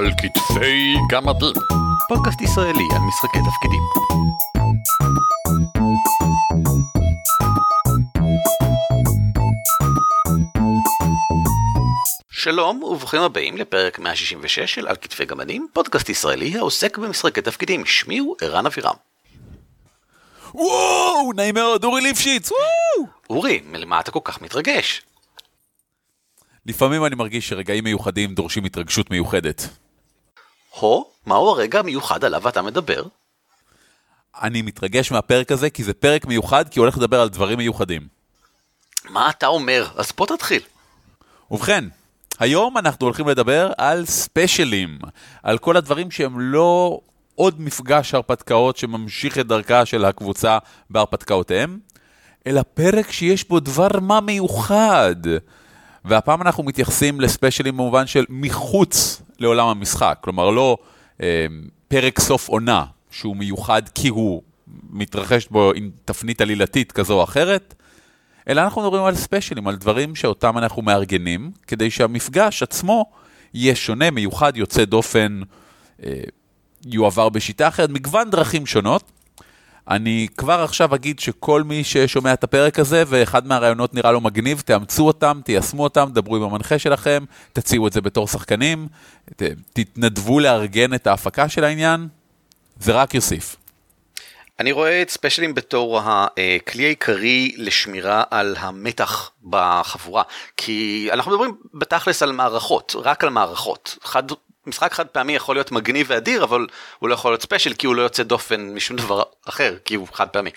על כתפי גמדים. פודקאסט ישראלי על משחקי תפקידים. שלום וברוכים הבאים לפרק 166 של על כתפי גמדים, פודקאסט ישראלי העוסק במשחקי תפקידים. שמי הוא ערן אבירם. וואו, נעים מאוד, אורי ליפשיץ, וואו! אורי, מלמה אתה כל כך מתרגש? לפעמים אני מרגיש שרגעים מיוחדים דורשים התרגשות מיוחדת. הו, מהו הרגע המיוחד עליו אתה מדבר? אני מתרגש מהפרק הזה כי זה פרק מיוחד כי הוא הולך לדבר על דברים מיוחדים. מה אתה אומר? אז פה תתחיל. ובכן, היום אנחנו הולכים לדבר על ספיישלים, על כל הדברים שהם לא עוד מפגש הרפתקאות שממשיך את דרכה של הקבוצה בהרפתקאותיהם, אלא פרק שיש בו דבר מה מיוחד. והפעם אנחנו מתייחסים לספיישלים במובן של מחוץ לעולם המשחק, כלומר לא אה, פרק סוף עונה שהוא מיוחד כי הוא מתרחש בו עם תפנית עלילתית כזו או אחרת, אלא אנחנו מדברים על ספיישלים, על דברים שאותם אנחנו מארגנים, כדי שהמפגש עצמו יהיה שונה, מיוחד, יוצא דופן, אה, יועבר בשיטה אחרת, מגוון דרכים שונות. אני כבר עכשיו אגיד שכל מי ששומע את הפרק הזה ואחד מהרעיונות נראה לו מגניב, תאמצו אותם, תיישמו אותם, דברו עם המנחה שלכם, תציעו את זה בתור שחקנים, ת, תתנדבו לארגן את ההפקה של העניין, זה רק יוסיף. אני רואה את ספיישלים בתור הכלי העיקרי לשמירה על המתח בחבורה, כי אנחנו מדברים בתכלס על מערכות, רק על מערכות. חד, משחק חד פעמי יכול להיות מגניב ואדיר, אבל הוא לא יכול להיות ספיישל כי הוא לא יוצא דופן משום דבר אחר, כי הוא חד פעמי.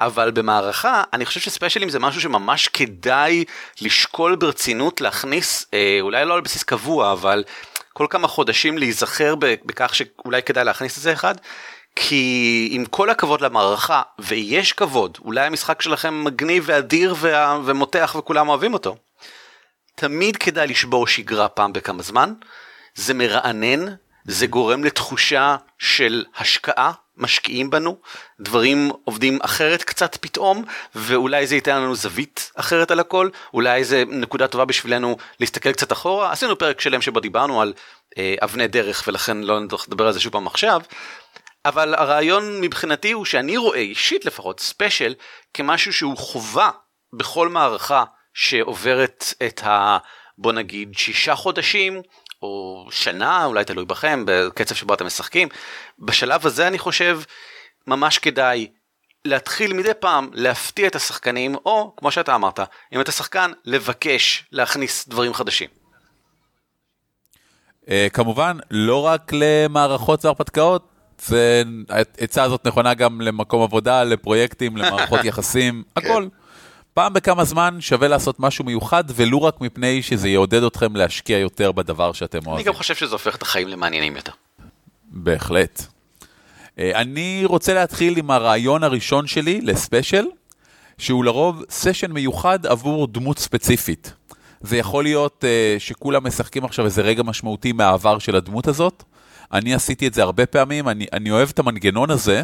אבל במערכה, אני חושב שספיישלים זה משהו שממש כדאי לשקול ברצינות להכניס, אה, אולי לא על בסיס קבוע, אבל כל כמה חודשים להיזכר בכך שאולי כדאי להכניס את זה אחד. כי עם כל הכבוד למערכה, ויש כבוד, אולי המשחק שלכם מגניב ואדיר וה... ומותח וכולם אוהבים אותו, תמיד כדאי לשבור שגרה פעם בכמה זמן, זה מרענן, זה גורם לתחושה של השקעה, משקיעים בנו, דברים עובדים אחרת קצת פתאום, ואולי זה ייתן לנו זווית אחרת על הכל, אולי זה נקודה טובה בשבילנו להסתכל קצת אחורה. עשינו פרק שלם שבו דיברנו על אה, אבני דרך, ולכן לא נדבר על זה שוב פעם עכשיו. אבל הרעיון מבחינתי הוא שאני רואה אישית לפחות ספיישל כמשהו שהוא חובה בכל מערכה שעוברת את ה... בוא נגיד שישה חודשים או שנה אולי תלוי בכם בקצב שבו אתם משחקים בשלב הזה אני חושב ממש כדאי להתחיל מדי פעם להפתיע את השחקנים או כמו שאתה אמרת אם אתה שחקן לבקש להכניס דברים חדשים. Uh, כמובן לא רק למערכות והרפתקאות העצה הזאת נכונה גם למקום עבודה, לפרויקטים, למערכות יחסים, כן. הכל. פעם בכמה זמן שווה לעשות משהו מיוחד, ולו רק מפני שזה יעודד אתכם להשקיע יותר בדבר שאתם אוהבים. אני גם חושב שזה הופך את החיים למעניינים יותר. בהחלט. אה, אני רוצה להתחיל עם הרעיון הראשון שלי לספיישל, שהוא לרוב סשן מיוחד עבור דמות ספציפית. זה יכול להיות uh, שכולם משחקים עכשיו איזה רגע משמעותי מהעבר של הדמות הזאת, אני עשיתי את זה הרבה פעמים, אני, אני אוהב את המנגנון הזה,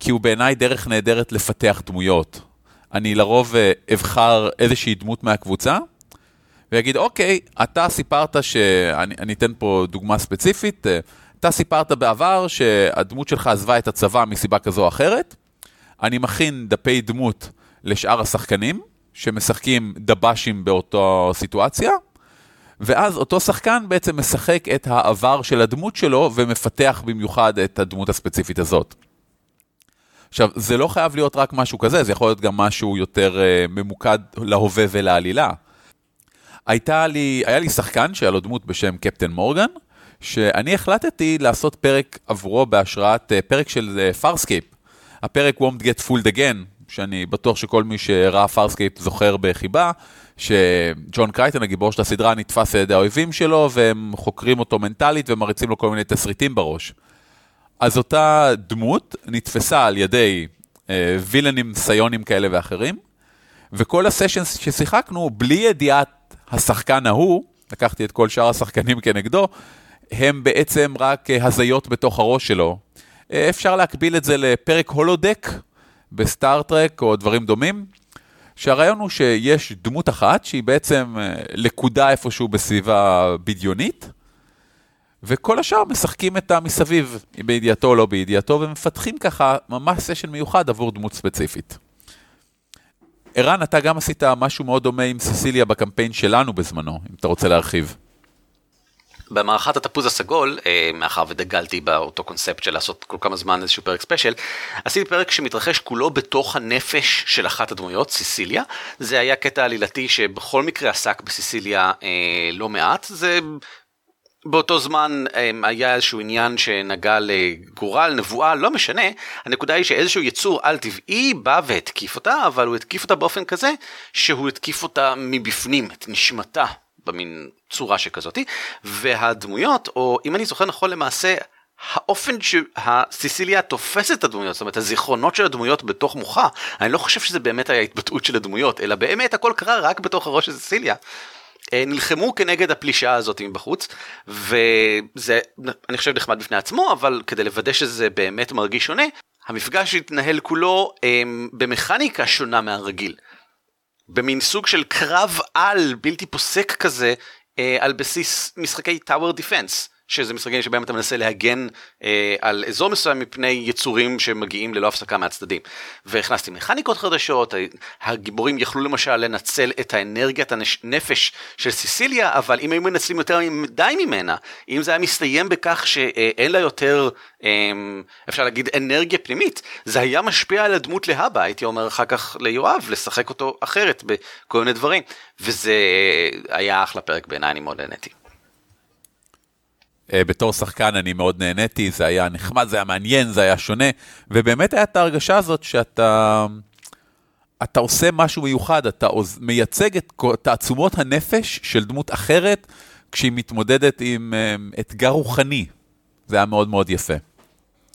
כי הוא בעיניי דרך נהדרת לפתח דמויות. אני לרוב אה, אבחר איזושהי דמות מהקבוצה, ויגיד, אוקיי, אתה סיפרת ש... אני, אני אתן פה דוגמה ספציפית, אה, אתה סיפרת בעבר שהדמות שלך עזבה את הצבא מסיבה כזו או אחרת, אני מכין דפי דמות לשאר השחקנים, שמשחקים דב"שים באותה סיטואציה, ואז אותו שחקן בעצם משחק את העבר של הדמות שלו ומפתח במיוחד את הדמות הספציפית הזאת. עכשיו, זה לא חייב להיות רק משהו כזה, זה יכול להיות גם משהו יותר אה, ממוקד להווה ולעלילה. הייתה לי, היה לי שחקן שהיה לו דמות בשם קפטן מורגן, שאני החלטתי לעשות פרק עבורו בהשראת אה, פרק של פארסקייפ. אה, הפרק Won't Get Fooled Again, שאני בטוח שכל מי שראה פארסקייפ זוכר בחיבה, שג'ון קרייטן, הגיבור של הסדרה, נתפס על ידי האויבים שלו, והם חוקרים אותו מנטלית ומריצים לו כל מיני תסריטים בראש. אז אותה דמות נתפסה על ידי אה, וילנים סיונים כאלה ואחרים, וכל הסשנס ששיחקנו, בלי ידיעת השחקן ההוא, לקחתי את כל שאר השחקנים כנגדו, הם בעצם רק אה, הזיות בתוך הראש שלו. אה, אפשר להקביל את זה לפרק הולודק בסטארט-טרק או דברים דומים. שהרעיון הוא שיש דמות אחת שהיא בעצם אה, לקודה איפשהו בסביבה בדיונית, וכל השאר משחקים את המסביב, בידיעתו או לא בידיעתו, ומפתחים ככה ממש סשן מיוחד עבור דמות ספציפית. ערן, אתה גם עשית משהו מאוד דומה עם סיסיליה בקמפיין שלנו בזמנו, אם אתה רוצה להרחיב. במערכת התפוז הסגול, אה, מאחר ודגלתי באותו קונספט של לעשות כל כמה זמן איזשהו פרק ספיישל, עשיתי פרק שמתרחש כולו בתוך הנפש של אחת הדמויות, סיסיליה. זה היה קטע עלילתי שבכל מקרה עסק בסיסיליה אה, לא מעט. זה באותו זמן אה, היה איזשהו עניין שנגע לגורל, נבואה, לא משנה, הנקודה היא שאיזשהו יצור על טבעי בא והתקיף אותה, אבל הוא התקיף אותה באופן כזה שהוא התקיף אותה מבפנים, את נשמתה, במין צורה שכזאתי, והדמויות, או אם אני זוכר נכון למעשה, האופן שהסיסיליה תופסת את הדמויות, זאת אומרת הזיכרונות של הדמויות בתוך מוחה, אני לא חושב שזה באמת היה התבטאות של הדמויות, אלא באמת הכל קרה רק בתוך הראש של סיסיליה. אה, נלחמו כנגד הפלישה הזאת מבחוץ, וזה אני חושב נחמד בפני עצמו, אבל כדי לוודא שזה באמת מרגיש שונה, המפגש התנהל כולו הם, אה, במכניקה שונה מהרגיל. במין סוג של קרב על בלתי פוסק כזה אה, על בסיס משחקי טאוור דיפנס. שזה משחקים שבהם אתה מנסה להגן אה, על אזור מסוים מפני יצורים שמגיעים ללא הפסקה מהצדדים. והכנסתי מכניקות חדשות, הגיבורים יכלו למשל לנצל את האנרגיית הנפש של סיסיליה, אבל אם היו מנצלים יותר מדי ממנה, אם זה היה מסתיים בכך שאין לה יותר, אה, אפשר להגיד, אנרגיה פנימית, זה היה משפיע על הדמות להבא, הייתי אומר אחר כך ליואב, לשחק אותו אחרת בכל מיני דברים. וזה היה אחלה פרק בעיניי, אני מאוד נהניתי. אה, בתור שחקן אני מאוד נהניתי, זה היה נחמד, זה היה מעניין, זה היה שונה, ובאמת היה את ההרגשה הזאת שאתה אתה עושה משהו מיוחד, אתה מייצג את תעצומות הנפש של דמות אחרת כשהיא מתמודדת עם um, אתגר רוחני. זה היה מאוד מאוד יפה.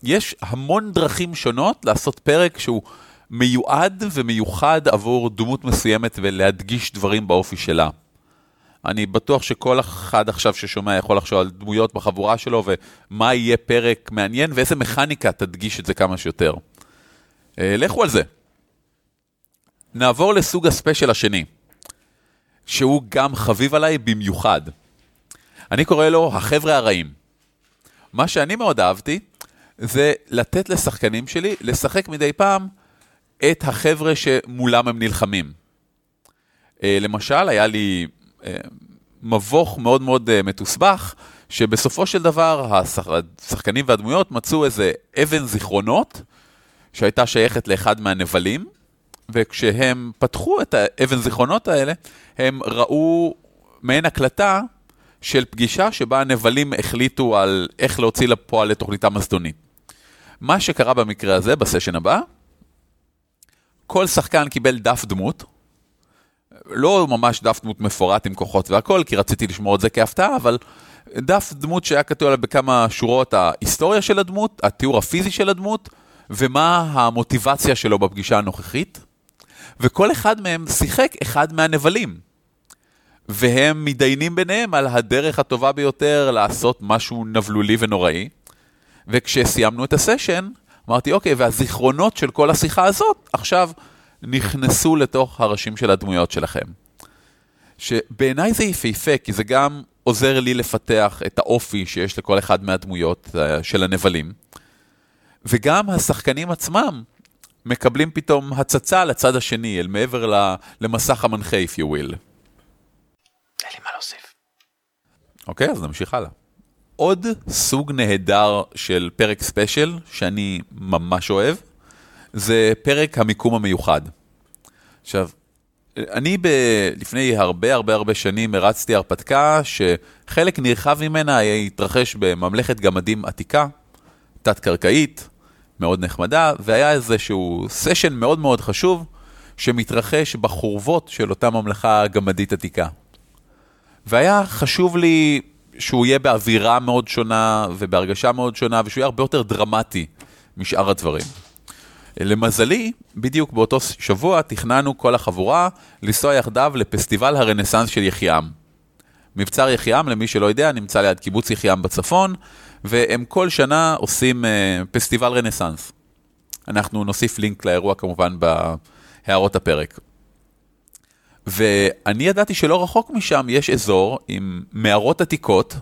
יש המון דרכים שונות לעשות פרק שהוא מיועד ומיוחד עבור דמות מסוימת ולהדגיש דברים באופי שלה. אני בטוח שכל אחד עכשיו ששומע יכול לחשוב על דמויות בחבורה שלו ומה יהיה פרק מעניין ואיזה מכניקה תדגיש את זה כמה שיותר. אה, לכו על זה. נעבור לסוג הספיישל השני, שהוא גם חביב עליי במיוחד. אני קורא לו החבר'ה הרעים. מה שאני מאוד אהבתי, זה לתת לשחקנים שלי לשחק מדי פעם את החבר'ה שמולם הם נלחמים. אה, למשל, היה לי מבוך מאוד מאוד אה, מתוסבך, שבסופו של דבר השחקנים והדמויות מצאו איזה אבן זיכרונות שהייתה שייכת לאחד מהנבלים, וכשהם פתחו את האבן זיכרונות האלה, הם ראו מעין הקלטה של פגישה שבה הנבלים החליטו על איך להוציא לפועל את תוכניתם הזדונית. מה שקרה במקרה הזה, בסשן הבא, כל שחקן קיבל דף דמות, לא ממש דף דמות מפורט עם כוחות והכל, כי רציתי לשמור את זה כהפתעה, אבל דף דמות שהיה כתוב עליו בכמה שורות ההיסטוריה של הדמות, התיאור הפיזי של הדמות, ומה המוטיבציה שלו בפגישה הנוכחית. וכל אחד מהם שיחק אחד מהנבלים. והם מתדיינים ביניהם על הדרך הטובה ביותר לעשות משהו נבלולי ונוראי. וכשסיימנו את הסשן, אמרתי, אוקיי, והזיכרונות של כל השיחה הזאת, עכשיו נכנסו לתוך הראשים של הדמויות שלכם. שבעיניי זה יפהפה, כי זה גם עוזר לי לפתח את האופי שיש לכל אחד מהדמויות אה, של הנבלים, וגם השחקנים עצמם מקבלים פתאום הצצה לצד השני, אל מעבר למסך המנחה, if you will. אין לי מה להוסיף. אוקיי, אז נמשיך הלאה. עוד סוג נהדר של פרק ספיישל, שאני ממש אוהב, זה פרק המיקום המיוחד. עכשיו, אני ב... לפני הרבה הרבה הרבה שנים הרצתי הרפתקה שחלק נרחב ממנה התרחש בממלכת גמדים עתיקה, תת-קרקעית, מאוד נחמדה, והיה איזשהו סשן מאוד מאוד חשוב שמתרחש בחורבות של אותה ממלכה גמדית עתיקה. והיה חשוב לי שהוא יהיה באווירה מאוד שונה ובהרגשה מאוד שונה ושהוא יהיה הרבה יותר דרמטי משאר הדברים. למזלי, בדיוק באותו שבוע תכננו כל החבורה לנסוע יחדיו לפסטיבל הרנסאנס של יחיעם. מבצר יחיעם, למי שלא יודע, נמצא ליד קיבוץ יחיעם בצפון, והם כל שנה עושים uh, פסטיבל רנסאנס. אנחנו נוסיף לינק לאירוע כמובן בהערות הפרק. ואני ידעתי שלא רחוק משם יש אזור עם מערות עתיקות,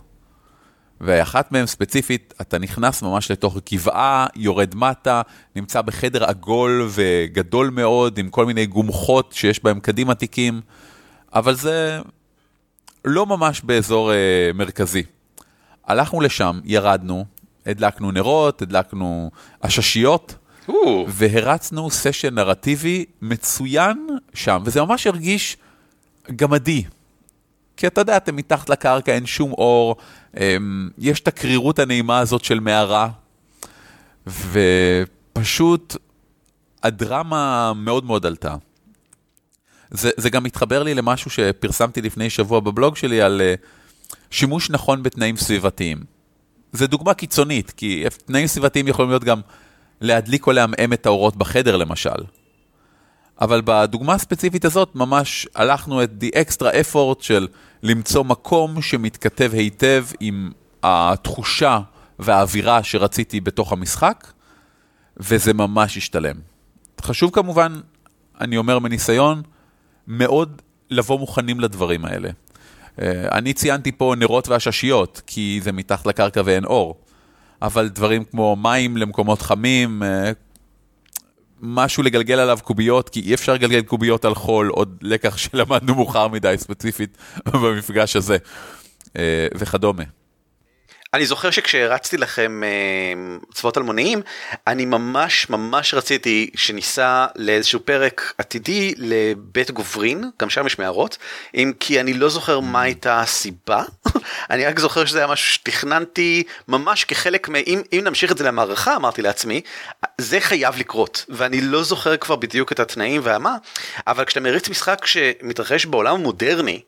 ואחת מהן ספציפית, אתה נכנס ממש לתוך גבעה, יורד מטה, נמצא בחדר עגול וגדול מאוד, עם כל מיני גומחות שיש בהם קדים עתיקים, אבל זה לא ממש באזור אה, מרכזי. הלכנו לשם, ירדנו, הדלקנו נרות, הדלקנו עששיות, והרצנו סשן נרטיבי מצוין שם, וזה ממש הרגיש גמדי. כי אתה יודע, אתם מתחת לקרקע, אין שום אור, יש את הקרירות הנעימה הזאת של מערה, ופשוט הדרמה מאוד מאוד עלתה. זה, זה גם מתחבר לי למשהו שפרסמתי לפני שבוע בבלוג שלי על uh, שימוש נכון בתנאים סביבתיים. זו דוגמה קיצונית, כי תנאים סביבתיים יכולים להיות גם להדליק או לעמעם את האורות בחדר למשל. אבל בדוגמה הספציפית הזאת ממש הלכנו את the extra effort של למצוא מקום שמתכתב היטב עם התחושה והאווירה שרציתי בתוך המשחק, וזה ממש השתלם. חשוב כמובן, אני אומר מניסיון, מאוד לבוא מוכנים לדברים האלה. אה, אני ציינתי פה נרות ועששיות, כי זה מתחת לקרקע ואין אור. אבל דברים כמו מים למקומות חמים, אה, משהו לגלגל עליו קוביות, כי אי אפשר לגלגל קוביות על חול, עוד לקח שלמדנו מאוחר מדי ספציפית במפגש הזה, אה, וכדומה. אני זוכר שכשהרצתי לכם אה, צבאות אלמוניים, אני ממש ממש רציתי שניסע לאיזשהו פרק עתידי לבית גוברין, גם שם יש מערות, אם כי אני לא זוכר מה הייתה הסיבה, אני רק זוכר שזה היה משהו שתכננתי ממש כחלק מ... אם, אם נמשיך את זה למערכה, אמרתי לעצמי, זה חייב לקרות, ואני לא זוכר כבר בדיוק את התנאים והמה, אבל כשאתה מריץ משחק שמתרחש בעולם המודרני,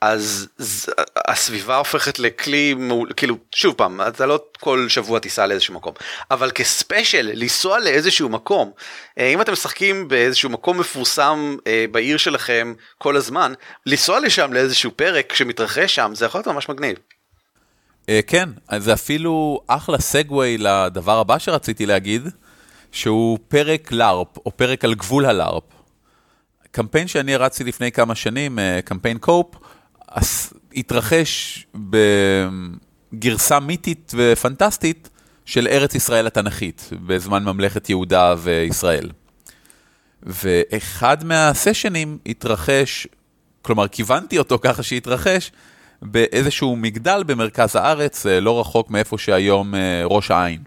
אז ז- הסביבה הופכת לכלי מעול, כאילו שוב פעם אתה לא כל שבוע תיסע לאיזשהו מקום אבל כספיישל לנסוע לאיזשהו מקום אה, אם אתם משחקים באיזשהו מקום מפורסם אה, בעיר שלכם כל הזמן לנסוע לשם לאיזשהו פרק שמתרחש שם זה יכול להיות ממש מגניב. אה, כן, אז זה אפילו אחלה סגווי לדבר הבא שרציתי להגיד, שהוא פרק לארפ, או פרק על גבול הלארפ. קמפיין שאני הרצתי לפני כמה שנים, אה, קמפיין קופ, אז התרחש בגרסה מיתית ופנטסטית של ארץ ישראל התנ"כית, בזמן ממלכת יהודה וישראל. ואחד מהסשנים התרחש, כלומר כיוונתי אותו ככה שהתרחש, באיזשהו מגדל במרכז הארץ, אה, לא רחוק מאיפה שהיום אה, ראש העין.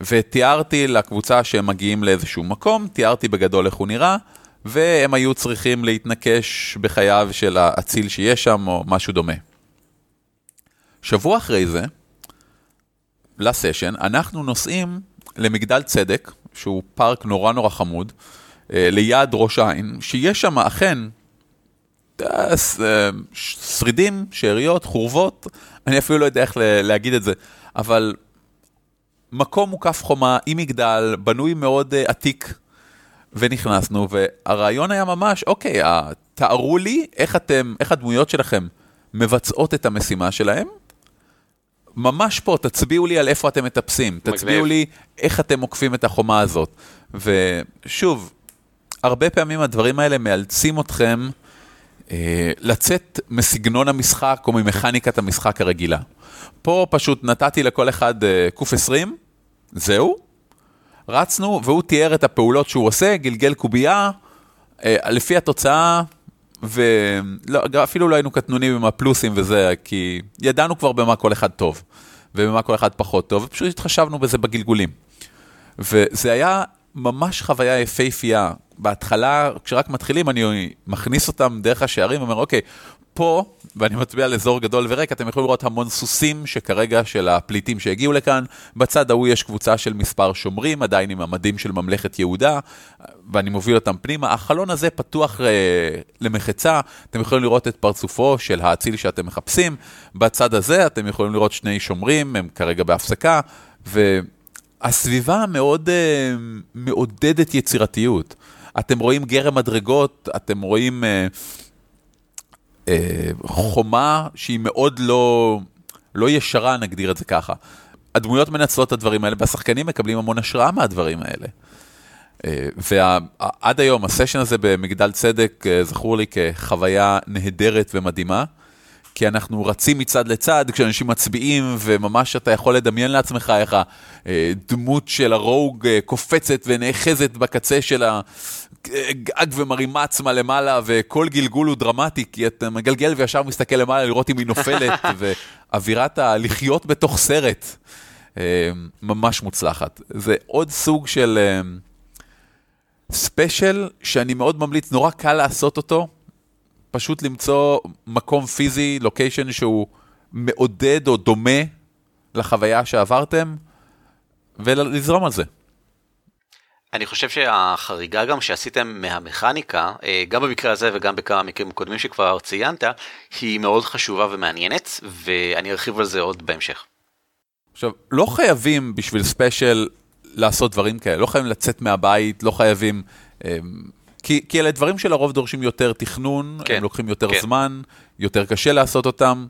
ותיארתי לקבוצה שהם מגיעים לאיזשהו מקום, תיארתי בגדול איך הוא נראה, והם היו צריכים להתנקש בחייו של האציל שיש שם, או משהו דומה. שבוע אחרי זה, לסשן, אנחנו נוסעים למגדל צדק, שהוא פארק נורא נורא חמוד, אה, ליד ראש העין, שיש שם אכן אה, אה, שרידים, שאריות, חורבות, אני אפילו לא יודע איך להגיד את זה, אבל מקום מוקף חומה עם מגדל, בנוי מאוד עתיק, ונכנסנו, והרעיון היה ממש, אוקיי, uh, תארו לי איך אתם, איך הדמויות שלכם מבצעות את המשימה שלהם. ממש פה, תצביעו לי על איפה אתם מטפסים, מגניב. תצביעו לי איך אתם עוקפים את החומה הזאת. ושוב, הרבה פעמים הדברים האלה מאלצים אתכם אה, לצאת מסגנון המשחק או ממכניקת המשחק הרגילה. פה פשוט נתתי לכל אחד אה, קוף 20, זהו, רצנו, והוא תיאר את הפעולות שהוא עושה, גלגל קובייה, אה, לפי התוצאה, ואפילו לא היינו קטנונים עם הפלוסים וזה, כי ידענו כבר במה כל אחד טוב, ובמה כל אחד פחות טוב, ופשוט התחשבנו בזה בגלגולים. וזה היה ממש חוויה יפהפייה. בהתחלה, כשרק מתחילים, אני מכניס אותם דרך השערים ואומר, אוקיי, פה, ואני מצביע על אזור גדול וריק, אתם יכולים לראות המון סוסים שכרגע של הפליטים שהגיעו לכאן. בצד ההוא יש קבוצה של מספר שומרים, עדיין עם המדים של ממלכת יהודה, ואני מוביל אותם פנימה. החלון הזה פתוח אה, למחצה, אתם יכולים לראות את פרצופו של האציל שאתם מחפשים. בצד הזה אתם יכולים לראות שני שומרים, הם כרגע בהפסקה, והסביבה מאוד אה, מעודדת יצירתיות. אתם רואים גרם מדרגות, אתם רואים אה, חומה שהיא מאוד לא, לא ישרה, נגדיר את זה ככה. הדמויות מנצלות את הדברים האלה, והשחקנים מקבלים המון השראה מהדברים האלה. אה, ועד היום, הסשן הזה במגדל צדק אה, זכור לי כחוויה נהדרת ומדהימה, כי אנחנו רצים מצד לצד כשאנשים מצביעים, וממש אתה יכול לדמיין לעצמך איך הדמות של הרוג אה, קופצת ונאחזת בקצה של הגג ומרימה עצמה למעלה, וכל גלגול הוא דרמטי, כי אתה מגלגל וישר מסתכל למעלה לראות אם היא נופלת, ואווירת הלחיות בתוך סרט אה, ממש מוצלחת. זה עוד סוג של ספיישל שאני מאוד ממליץ, נורא קל לעשות אותו. פשוט למצוא מקום פיזי, לוקיישן שהוא מעודד או דומה לחוויה שעברתם, ולזרום על זה. אני חושב שהחריגה גם שעשיתם מהמכניקה, אה, גם במקרה הזה וגם בכמה מקרים קודמים שכבר ציינת, היא מאוד חשובה ומעניינת, ואני ארחיב על זה עוד בהמשך. עכשיו, לא חייבים בשביל ספיישל לעשות דברים כאלה, לא חייבים לצאת מהבית, לא חייבים אמ, כי, כי אלה דברים שלרוב דורשים יותר תכנון, כן, הם לוקחים יותר כן. זמן, יותר קשה לעשות אותם,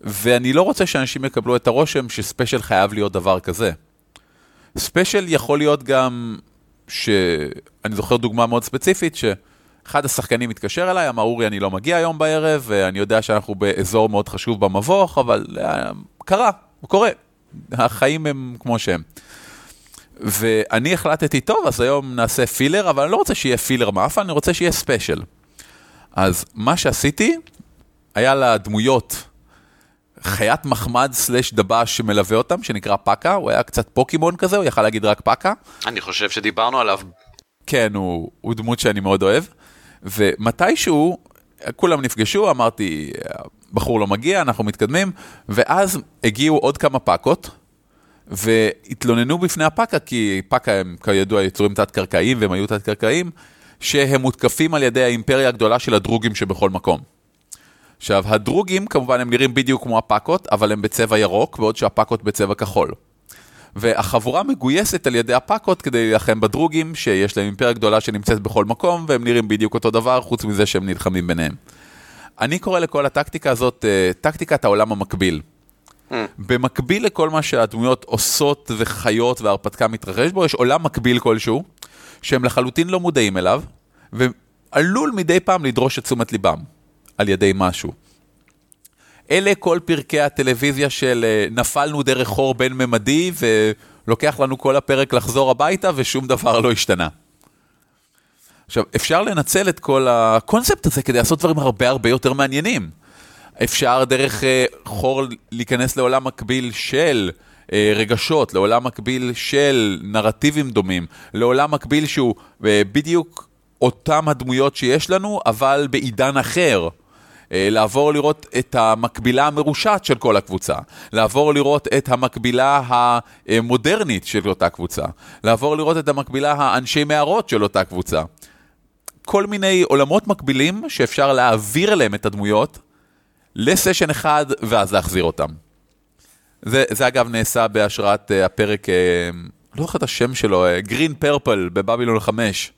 ואני לא רוצה שאנשים יקבלו את הרושם שספיישל חייב להיות דבר כזה. ספיישל יכול להיות גם, שאני זוכר דוגמה מאוד ספציפית, שאחד השחקנים התקשר אליי, אמר אורי, אני לא מגיע היום בערב, ואני יודע שאנחנו באזור מאוד חשוב במבוך, אבל אה, קרה, הוא קורה. החיים הם כמו שהם. ואני החלטתי, טוב, אז היום נעשה פילר, אבל אני לא רוצה שיהיה פילר מאפן, אני רוצה שיהיה ספיישל. אז מה שעשיתי, היה לדמויות חיית מחמד סלש דבש שמלווה אותם, שנקרא פאקה, הוא היה קצת פוקימון כזה, הוא יכל להגיד רק פאקה. אני חושב שדיברנו עליו. כן, הוא, הוא דמות שאני מאוד אוהב. ומתישהו, כולם נפגשו, אמרתי, בחור לא מגיע, אנחנו מתקדמים, ואז הגיעו עוד כמה פאקות. והתלוננו בפני הפאקה, כי פאקה הם כידוע יצורים תת-קרקעיים והם היו תת-קרקעיים, שהם מותקפים על ידי האימפריה הגדולה של הדרוגים שבכל מקום. עכשיו, הדרוגים כמובן הם נראים בדיוק כמו הפאקות, אבל הם בצבע ירוק, בעוד שהפאקות בצבע כחול. והחבורה מגויסת על ידי הפאקות כדי להילחם בדרוגים, שיש להם אימפריה גדולה שנמצאת בכל מקום, והם נראים בדיוק אותו דבר, חוץ מזה שהם נלחמים ביניהם. אני קורא לכל הטקטיקה הזאת, אה, טקטיקת העולם המקביל. במקביל לכל מה שהדמויות עושות וחיות וההרפתקה מתרחש בו, יש עולם מקביל כלשהו, שהם לחלוטין לא מודעים אליו, ועלול מדי פעם לדרוש את תשומת ליבם על ידי משהו. אלה כל פרקי הטלוויזיה של אה, נפלנו דרך חור בין-ממדי ולוקח לנו כל הפרק לחזור הביתה ושום דבר לא השתנה. עכשיו, אפשר לנצל את כל הקונספט הזה כדי לעשות דברים הרבה הרבה יותר מעניינים. אפשר דרך uh, חור להיכנס לעולם מקביל של uh, רגשות, לעולם מקביל של נרטיבים דומים, לעולם מקביל שהוא uh, בדיוק אותם הדמויות שיש לנו, אבל בעידן אחר. לעבור לראות את המקבילה המרושעת של כל הקבוצה, לעבור לראות את המקבילה המודרנית של אותה קבוצה, לעבור לראות את המקבילה האנשי מערות של אותה קבוצה. כל מיני עולמות מקבילים שאפשר להעביר אליהם את הדמויות לסשן אחד, ואז להחזיר אותם. זה, זה אגב נעשה בהשראת uh, הפרק, uh, לא זוכר את השם שלו, גרין uh, פרפל בבבילון 5.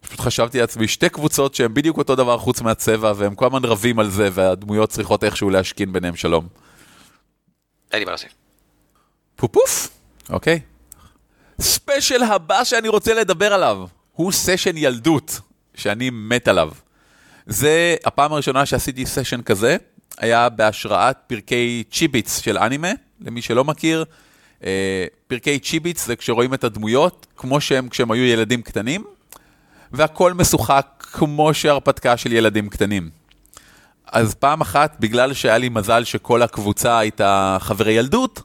פשוט חשבתי לעצמי, שתי קבוצות שהן בדיוק אותו דבר חוץ מהצבע, והם כל הזמן רבים על זה, והדמויות צריכות איכשהו להשכין ביניהם שלום. אין לי מה להוסיף. פופוף, אוקיי. ספיישל הבא שאני רוצה לדבר עליו, הוא סשן ילדות, שאני מת עליו. זה הפעם הראשונה שעשיתי סשן כזה, היה בהשראת פרקי צ'יביץ של אנימה, למי שלא מכיר. אה, פרקי צ'יביץ זה כשרואים את הדמויות כמו שהם כשהם היו ילדים קטנים, והכל משוחק כמו שהרפתקה של ילדים קטנים. אז פעם אחת, בגלל שהיה לי מזל שכל הקבוצה הייתה חברי ילדות,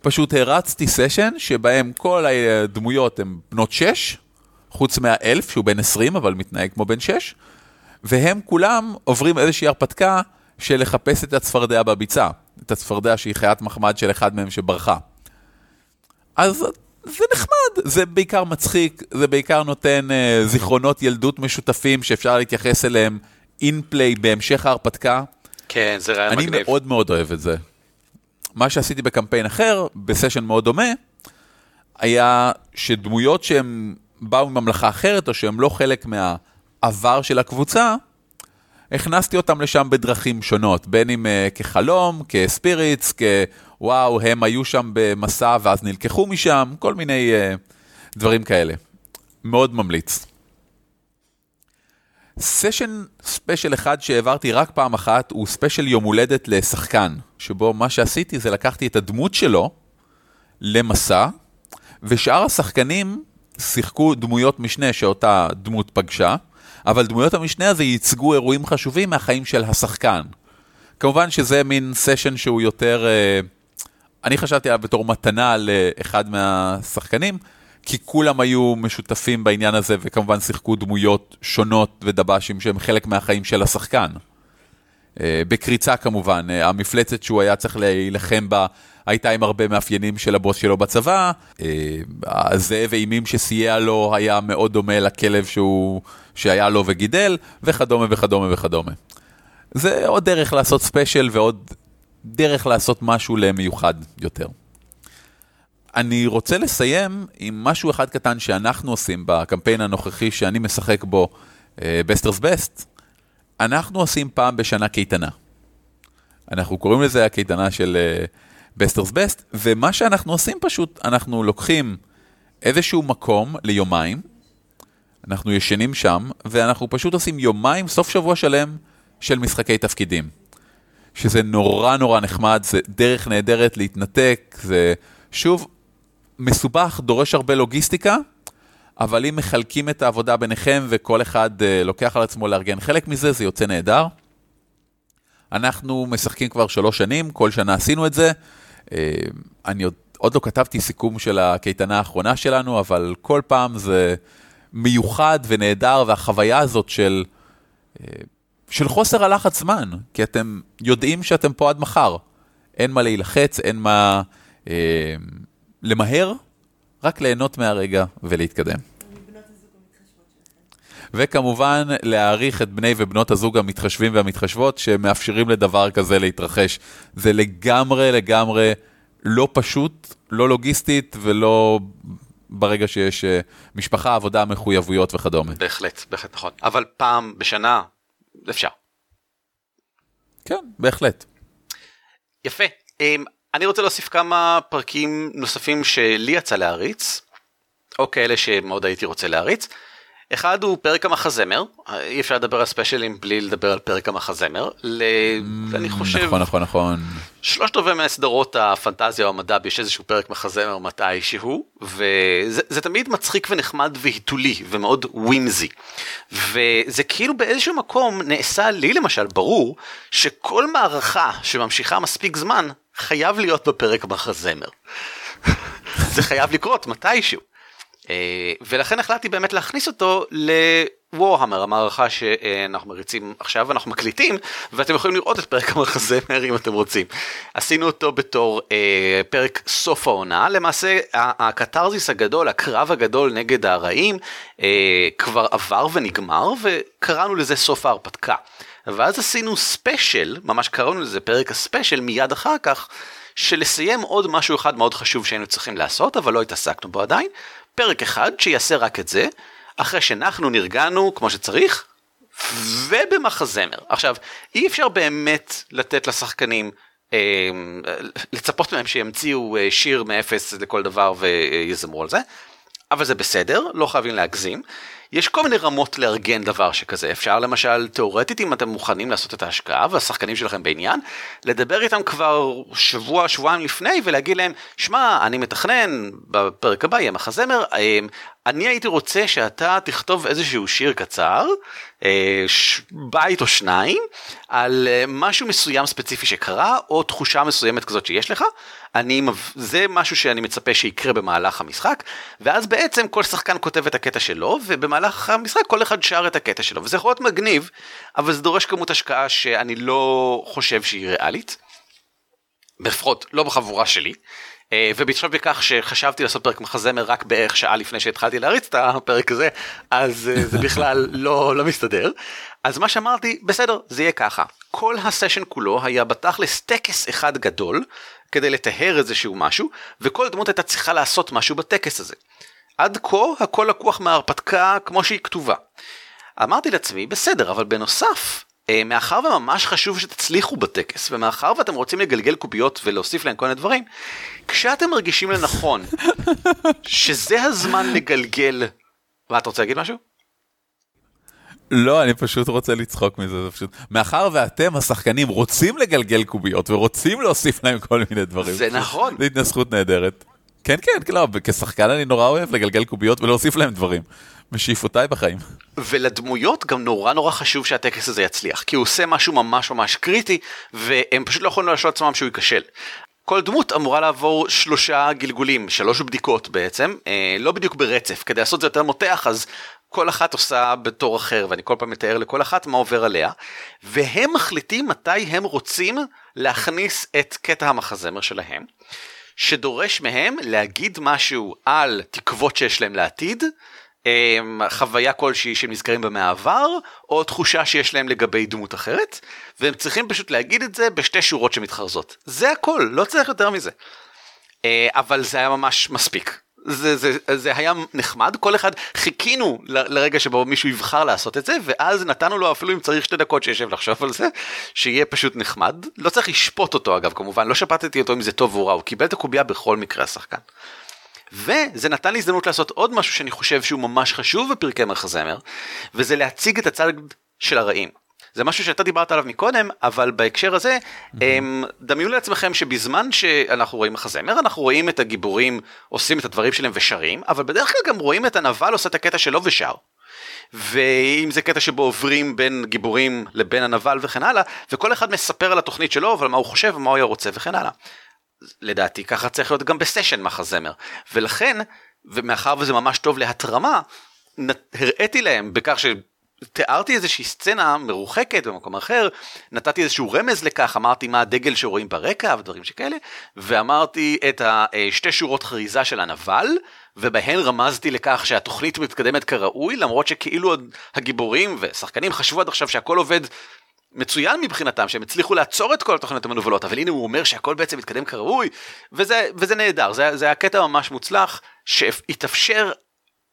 פשוט הרצתי סשן שבהם כל הדמויות הן בנות 6, חוץ מהאלף שהוא בן 20 אבל מתנהג כמו בן 6, והם כולם עוברים איזושהי הרפתקה של לחפש את הצפרדע בביצה, את הצפרדע שהיא חיית מחמד של אחד מהם שברחה. אז זה נחמד, זה בעיקר מצחיק, זה בעיקר נותן uh, זיכרונות ילדות משותפים שאפשר להתייחס אליהם אין-פליי בהמשך ההרפתקה. כן, זה רעיון מגניב. אני מאוד מאוד אוהב את זה. מה שעשיתי בקמפיין אחר, בסשן מאוד דומה, היה שדמויות שהן באו מממלכה אחרת, או שהן לא חלק מה... העבר של הקבוצה, הכנסתי אותם לשם בדרכים שונות, בין אם uh, כחלום, כספיריטס, כוואו, הם היו שם במסע ואז נלקחו משם, כל מיני uh, דברים כאלה. מאוד ממליץ. סשן ספיישל אחד שהעברתי רק פעם אחת הוא ספיישל יום הולדת לשחקן, שבו מה שעשיתי זה לקחתי את הדמות שלו למסע, ושאר השחקנים שיחקו דמויות משנה שאותה דמות פגשה, אבל דמויות המשנה הזה ייצגו אירועים חשובים מהחיים של השחקן. כמובן שזה מין סשן שהוא יותר, אה, אני חשבתי עליו בתור מתנה לאחד מהשחקנים, כי כולם היו משותפים בעניין הזה, וכמובן שיחקו דמויות שונות ודב"שים שהם חלק מהחיים של השחקן. אה, בקריצה כמובן, אה, המפלצת שהוא היה צריך להילחם בה הייתה עם הרבה מאפיינים של הבוס שלו בצבא, הזאב אימים שסייע לו היה מאוד דומה לכלב שהוא, שהיה לו וגידל, וכדומה וכדומה וכדומה. זה עוד דרך לעשות ספיישל ועוד דרך לעשות משהו למיוחד יותר. אני רוצה לסיים עם משהו אחד קטן שאנחנו עושים בקמפיין הנוכחי שאני משחק בו, בסטרס אה, בסט. אנחנו עושים פעם בשנה קייטנה. אנחנו קוראים לזה הקייטנה של בסטרס אה, בסט, ומה שאנחנו עושים פשוט, אנחנו לוקחים איזשהו מקום ליומיים, אנחנו ישנים שם, ואנחנו פשוט עושים יומיים, סוף שבוע שלם, של משחקי תפקידים. שזה נורא נורא נחמד, זה דרך נהדרת להתנתק, זה שוב מסובך, דורש הרבה לוגיסטיקה, אבל אם מחלקים את העבודה ביניכם וכל אחד uh, לוקח על עצמו לארגן חלק מזה, זה יוצא נהדר. אנחנו משחקים כבר שלוש שנים, כל שנה עשינו את זה. Uh, אני עוד, עוד לא כתבתי סיכום של הקייטנה האחרונה שלנו, אבל כל פעם זה מיוחד ונהדר, והחוויה הזאת של... Uh, של חוסר הלחץ זמן, כי אתם יודעים שאתם פה עד מחר. אין מה להילחץ, אין מה אה, למהר, רק ליהנות מהרגע ולהתקדם. וכמובן, להעריך את בני ובנות הזוג המתחשבים והמתחשבות שמאפשרים לדבר כזה להתרחש. זה לגמרי לגמרי לא פשוט, לא לוגיסטית ולא ברגע שיש אה, משפחה, עבודה, מחויבויות וכדומה. בהחלט, בהחלט נכון. אבל פעם בשנה אפשר. כן, בהחלט. יפה. אמ, אני רוצה להוסיף כמה פרקים נוספים שלי יצא להריץ, או כאלה שמאוד הייתי רוצה להריץ. אחד הוא פרק המחזמר, אי אפשר לדבר על ספיישלים בלי לדבר על פרק המחזמר. ל... Mm, אני חושב... נכון, נכון, נכון. שלושת רבעי מהסדרות הפנטזיה או המדע יש איזשהו פרק מחזמר מתי שהוא, וזה תמיד מצחיק ונחמד והיתולי ומאוד ווימזי. וזה כאילו באיזשהו מקום נעשה לי למשל ברור שכל מערכה שממשיכה מספיק זמן חייב להיות בפרק המחזמר. זה חייב לקרות מתישהו. אה, ולכן החלטתי באמת להכניס אותו לווהמר, המערכה שאנחנו מריצים עכשיו, אנחנו מקליטים, ואתם יכולים לראות את פרק המחזמר אם אתם רוצים. עשינו אותו בתור אה, פרק סוף העונה, למעשה הקתרזיס הגדול, הקרב הגדול נגד הרעים, אה, כבר עבר ונגמר, וקראנו לזה סוף ההרפתקה. ואז עשינו ספיישל, ממש קראנו לזה פרק הספיישל מיד אחר כך, שלסיים עוד משהו אחד מאוד חשוב שהיינו צריכים לעשות, אבל לא התעסקנו בו עדיין, פרק אחד שיעשה רק את זה, אחרי שאנחנו נרגענו כמו שצריך, ובמחזמר. עכשיו, אי אפשר באמת לתת לשחקנים, אה, לצפות מהם שימציאו אה, שיר מאפס לכל דבר ויזמרו על זה, אבל זה בסדר, לא חייבים להגזים. יש כל מיני רמות לארגן דבר שכזה, אפשר למשל, תאורטית אם אתם מוכנים לעשות את ההשקעה והשחקנים שלכם בעניין, לדבר איתם כבר שבוע, שבועיים לפני ולהגיד להם, שמע, אני מתכנן, בפרק הבא יהיה מחזמר, אמ, אני הייתי רוצה שאתה תכתוב איזשהו שיר קצר, אה, בית או שניים, על אה, משהו מסוים ספציפי שקרה, או תחושה מסוימת כזאת שיש לך, אני, זה משהו שאני מצפה שיקרה במהלך המשחק, ואז בעצם כל שחקן כותב את הקטע שלו, ובמהלך המשחק כל אחד שר את הקטע שלו, וזה יכול להיות מגניב, אבל זה דורש כמות השקעה שאני לא חושב שהיא ריאלית. לפחות לא בחבורה שלי. אה, ובהתחשב בכך שחשבתי לעשות פרק מחזמר רק בערך שעה לפני שהתחלתי להריץ את הפרק הזה, אז אה, זה בכלל לא, לא מסתדר. אז מה שאמרתי, בסדר, זה יהיה ככה. כל הסשן כולו היה בתכלס טקס אחד גדול, כדי לטהר איזשהו משהו, וכל דמות הייתה צריכה לעשות משהו בטקס הזה. עד כה הכל לקוח מההרפתקה כמו שהיא כתובה. אמרתי לעצמי, בסדר, אבל בנוסף, מאחר וממש חשוב שתצליחו בטקס, ומאחר ואתם רוצים לגלגל קוביות ולהוסיף להם כל מיני דברים, כשאתם מרגישים לנכון שזה הזמן לגלגל... מה, אתה רוצה להגיד משהו? לא, אני פשוט רוצה לצחוק מזה, זה פשוט... מאחר ואתם, השחקנים, רוצים לגלגל קוביות ורוצים להוסיף להם כל מיני דברים. זה נכון. זו התנסחות נהדרת. כן, כן, לא, כשחקן אני נורא אוהב לגלגל קוביות ולהוסיף להם דברים. משאיפותיי בחיים. ולדמויות גם נורא נורא חשוב שהטקס הזה יצליח, כי הוא עושה משהו ממש ממש קריטי, והם פשוט לא יכולים להרשות לעצמם שהוא ייכשל. כל דמות אמורה לעבור שלושה גלגולים, שלוש בדיקות בעצם, אה, לא בדיוק ברצף, כדי לעשות את זה יותר מותח, אז כל אחת עושה בתור אחר, ואני כל פעם מתאר לכל אחת מה עובר עליה, והם מחליטים מתי הם רוצים להכניס את קטע המחזמר שלהם, שדורש מהם להגיד משהו על תקוות שיש להם לעתיד, חוויה כלשהי שהם נזכרים בה מהעבר, או תחושה שיש להם לגבי דמות אחרת, והם צריכים פשוט להגיד את זה בשתי שורות שמתחרזות. זה הכל, לא צריך יותר מזה. אה, אבל זה היה ממש מספיק. זה, זה, זה היה נחמד, כל אחד חיכינו ל, לרגע שבו מישהו יבחר לעשות את זה, ואז נתנו לו אפילו אם צריך שתי דקות שישב לחשוב על זה, שיהיה פשוט נחמד. לא צריך לשפוט אותו אגב, כמובן, לא שפטתי אותו אם זה טוב או רע, הוא קיבל את הקובייה בכל מקרה השחקן. וזה נתן לי הזדמנות לעשות עוד משהו שאני חושב שהוא ממש חשוב בפרקי מחזמר, וזה להציג את הצד של הרעים. זה משהו שאתה דיברת עליו מקודם, אבל בהקשר הזה, mm-hmm. דמיינו לעצמכם שבזמן שאנחנו רואים מחזמר, אנחנו רואים את הגיבורים עושים את הדברים שלהם ושרים, אבל בדרך כלל גם רואים את הנבל עושה את הקטע שלו ושר. ואם זה קטע שבו עוברים בין גיבורים לבין הנבל וכן הלאה, וכל אחד מספר על התוכנית שלו ועל מה הוא חושב ומה הוא היה רוצה וכן הלאה. לדעתי ככה צריך להיות גם בסשן מחזמר. ולכן, ומאחר וזה ממש טוב להתרמה, הראיתי להם בכך ש... תיארתי איזושהי סצנה מרוחקת במקום אחר, נתתי איזשהו רמז לכך, אמרתי מה הדגל שרואים ברקע ודברים שכאלה, ואמרתי את השתי שורות חריזה של הנבל, ובהן רמזתי לכך שהתוכנית מתקדמת כראוי, למרות שכאילו הגיבורים ושחקנים חשבו עד עכשיו שהכל עובד מצוין מבחינתם שהם הצליחו לעצור את כל התוכניות המנוולות אבל הנה הוא אומר שהכל בעצם מתקדם כראוי וזה וזה נהדר זה, זה הקטע ממש מוצלח שהתאפשר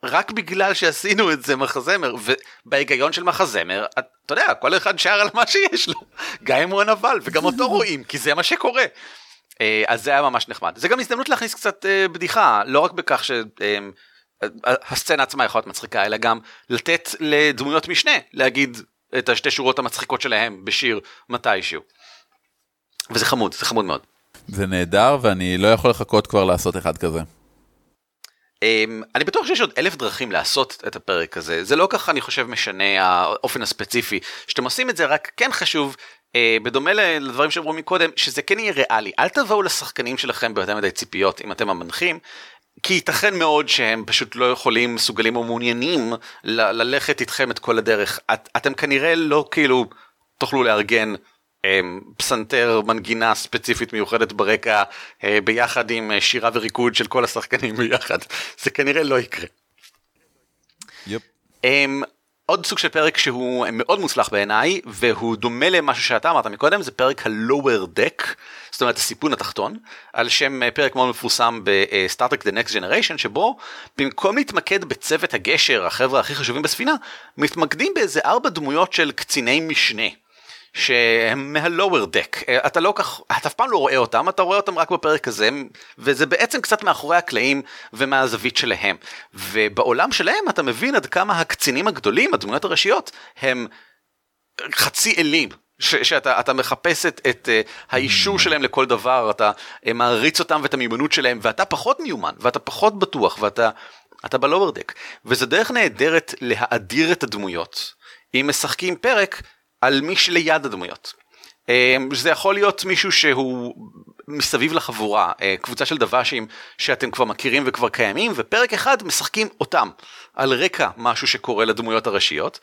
רק בגלל שעשינו את זה מחזמר ובהיגיון של מחזמר אתה יודע כל אחד שר על מה שיש לו גם אם הוא הנבל וגם אותו רואים כי זה מה שקורה. אה, אז זה היה ממש נחמד זה גם הזדמנות להכניס קצת אה, בדיחה לא רק בכך שהסצנה עצמה יכולה להיות מצחיקה אלא גם לתת לדמויות משנה להגיד את השתי שורות המצחיקות שלהם בשיר מתישהו. וזה חמוד, זה חמוד מאוד. זה נהדר ואני לא יכול לחכות כבר לעשות אחד כזה. Um, אני בטוח שיש עוד אלף דרכים לעשות את הפרק הזה, זה לא ככה אני חושב משנה האופן הספציפי שאתם עושים את זה, רק כן חשוב, uh, בדומה לדברים שאמרו מקודם, שזה כן יהיה ריאלי, אל תבואו לשחקנים שלכם ביותר מדי ציפיות אם אתם המנחים, כי ייתכן מאוד שהם פשוט לא יכולים, מסוגלים או מעוניינים ל- ללכת איתכם את כל הדרך. את, אתם כנראה לא כאילו תוכלו לארגן אמ, פסנתר מנגינה ספציפית מיוחדת ברקע אה, ביחד עם אה, שירה וריקוד של כל השחקנים ביחד. זה כנראה לא יקרה. יפ. אמ, עוד סוג של פרק שהוא מאוד מוצלח בעיניי והוא דומה למשהו שאתה אמרת מקודם זה פרק ה-lower deck זאת אומרת הסיפון התחתון על שם אה, פרק מאוד מפורסם בסטארטק The Next Generation שבו במקום להתמקד בצוות הגשר החבר'ה הכי חשובים בספינה מתמקדים באיזה ארבע דמויות של קציני משנה. שהם מהלואוור דק. אתה לא כך אתה אף פעם לא רואה אותם אתה רואה אותם רק בפרק הזה וזה בעצם קצת מאחורי הקלעים ומהזווית שלהם. ובעולם שלהם אתה מבין עד כמה הקצינים הגדולים הדמויות הראשיות הם חצי אלים ש- שאתה אתה מחפש את, את uh, האישור שלהם לכל דבר אתה uh, מעריץ אותם ואת המיומנות שלהם ואתה פחות מיומן ואתה פחות בטוח ואתה אתה בלואוור דק. וזה דרך נהדרת להאדיר את הדמויות. אם משחקים פרק על מי שליד הדמויות. אמ, זה יכול להיות מישהו שהוא מסביב לחבורה, אה, קבוצה של דוושים שאתם כבר מכירים וכבר קיימים, ופרק אחד משחקים אותם, על רקע משהו שקורה לדמויות הראשיות,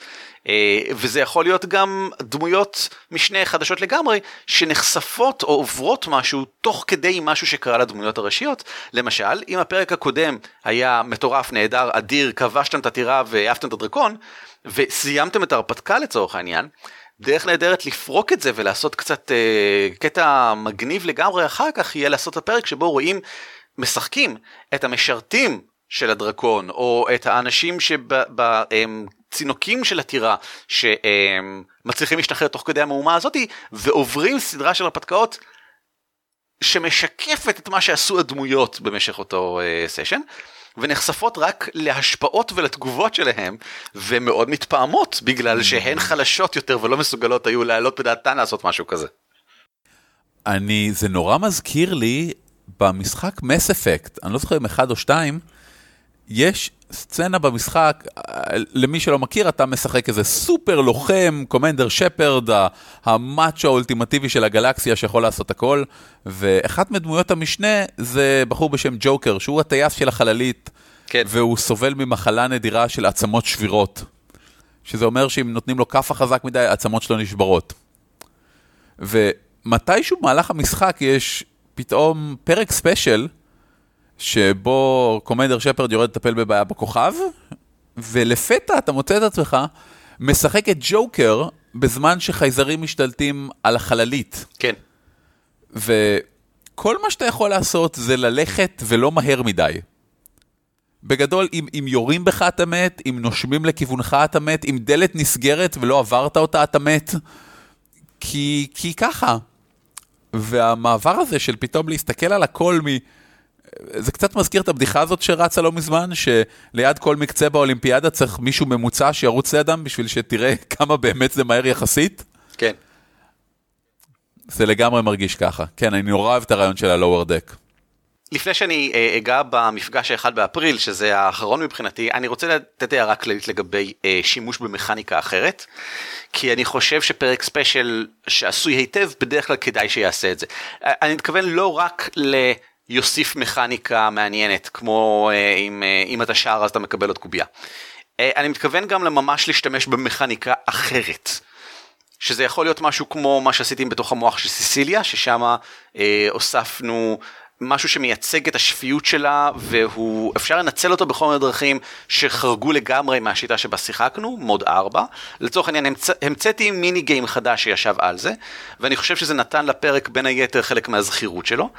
אה, וזה יכול להיות גם דמויות משנה חדשות לגמרי, שנחשפות או עוברות משהו תוך כדי משהו שקרה לדמויות הראשיות. למשל, אם הפרק הקודם היה מטורף, נהדר, אדיר, כבשתם את הטירה והעפתם את הדרקון, וסיימתם את ההרפתקה לצורך העניין, דרך נהדרת לפרוק את זה ולעשות קצת אה, קטע מגניב לגמרי אחר כך יהיה לעשות את הפרק שבו רואים משחקים את המשרתים של הדרקון או את האנשים שבצינוקים של הטירה שמצליחים להשתחרר תוך כדי המהומה הזאתי ועוברים סדרה של הרפתקאות שמשקפת את מה שעשו הדמויות במשך אותו סשן. ונחשפות רק להשפעות ולתגובות שלהם, ומאוד מתפעמות בגלל שהן חלשות יותר ולא מסוגלות היו להעלות בדעתן לעשות משהו כזה. אני, זה נורא מזכיר לי במשחק מס אפקט, אני לא זוכר אם אחד או שתיים, יש סצנה במשחק, למי שלא מכיר, אתה משחק איזה סופר לוחם, קומנדר שפרד, המאצ'ו האולטימטיבי של הגלקסיה שיכול לעשות הכל, ואחת מדמויות המשנה זה בחור בשם ג'וקר, שהוא הטייס של החללית, כן. והוא סובל ממחלה נדירה של עצמות שבירות. שזה אומר שאם נותנים לו כאפה חזק מדי, העצמות שלו נשברות. ומתישהו במהלך המשחק יש פתאום פרק ספיישל, שבו קומנדר שפרד יורד לטפל בבעיה בכוכב, ולפתע אתה מוצא את עצמך משחק את ג'וקר בזמן שחייזרים משתלטים על החללית. כן. וכל מה שאתה יכול לעשות זה ללכת ולא מהר מדי. בגדול, אם, אם יורים בך אתה מת, אם נושמים לכיוונך אתה מת, אם דלת נסגרת ולא עברת אותה אתה מת, כי, כי ככה. והמעבר הזה של פתאום להסתכל על הכל מ... זה קצת מזכיר את הבדיחה הזאת שרצה לא מזמן, שליד כל מקצה באולימפיאדה צריך מישהו ממוצע שירוץ לידם בשביל שתראה כמה באמת זה מהר יחסית. כן. זה לגמרי מרגיש ככה. כן, אני נורא אוהב את הרעיון של ה-lower deck. לפני שאני אה, אגע במפגש האחד באפריל, שזה האחרון מבחינתי, אני רוצה לתת הערה כללית לגבי אה, שימוש במכניקה אחרת, כי אני חושב שפרק ספיישל שעשוי היטב, בדרך כלל כדאי שיעשה את זה. אה, אני מתכוון לא רק ל... יוסיף מכניקה מעניינת, כמו אה, אם, אה, אם אתה שר אז אתה מקבל עוד קובייה. אה, אני מתכוון גם לממש להשתמש במכניקה אחרת. שזה יכול להיות משהו כמו מה שעשיתי בתוך המוח של סיסיליה, ששם אה, הוספנו משהו שמייצג את השפיות שלה והוא אפשר לנצל אותו בכל מיני דרכים שחרגו לגמרי מהשיטה שבה שיחקנו, מוד 4. לצורך העניין המצ... המצאתי מיני גיים חדש שישב על זה ואני חושב שזה נתן לפרק בין היתר חלק מהזכירות שלו.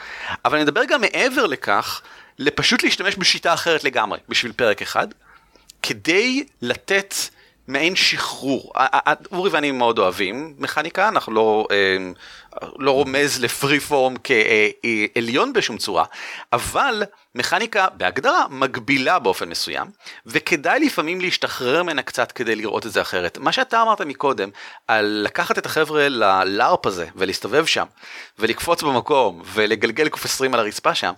אבל אני אדבר גם מעבר לכך, לפשוט להשתמש בשיטה אחרת לגמרי בשביל פרק אחד, כדי לתת מעין שחרור. אורי ואני מאוד אוהבים מכניקה, אנחנו לא, אה, לא רומז לפרי פורם כעליון בשום צורה, אבל מכניקה בהגדרה מגבילה באופן מסוים, וכדאי לפעמים להשתחרר ממנה קצת כדי לראות את זה אחרת. מה שאתה אמרת מקודם, על לקחת את החבר'ה ללארפ הזה ולהסתובב שם, ולקפוץ במקום, ולגלגל 20 על הרצפה שם,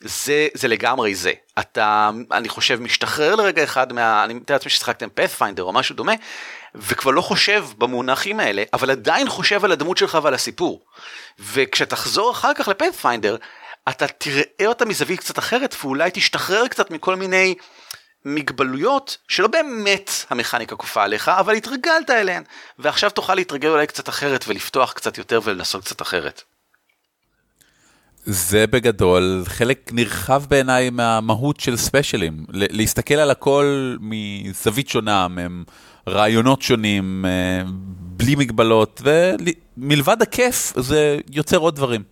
זה, זה לגמרי זה. אתה, אני חושב, משתחרר לרגע אחד מה... אני מתאר לעצמי ששיחקתם פאת'פיינדר או משהו דומה, וכבר לא חושב במונחים האלה, אבל עדיין חושב על הדמות שלך ועל הסיפור. וכשתחזור אחר כך לפאת'פיינדר, אתה תראה אותה מזווית קצת אחרת, ואולי תשתחרר קצת מכל מיני מגבלויות שלא באמת המכניקה כופה עליך, אבל התרגלת אליהן, ועכשיו תוכל להתרגל אולי קצת אחרת ולפתוח קצת יותר ולנסות קצת אחרת. זה בגדול חלק נרחב בעיניי מהמהות של ספיישלים, להסתכל על הכל מזווית שונה, רעיונות שונים, אה, בלי מגבלות, ומלבד הכיף זה יוצר עוד דברים.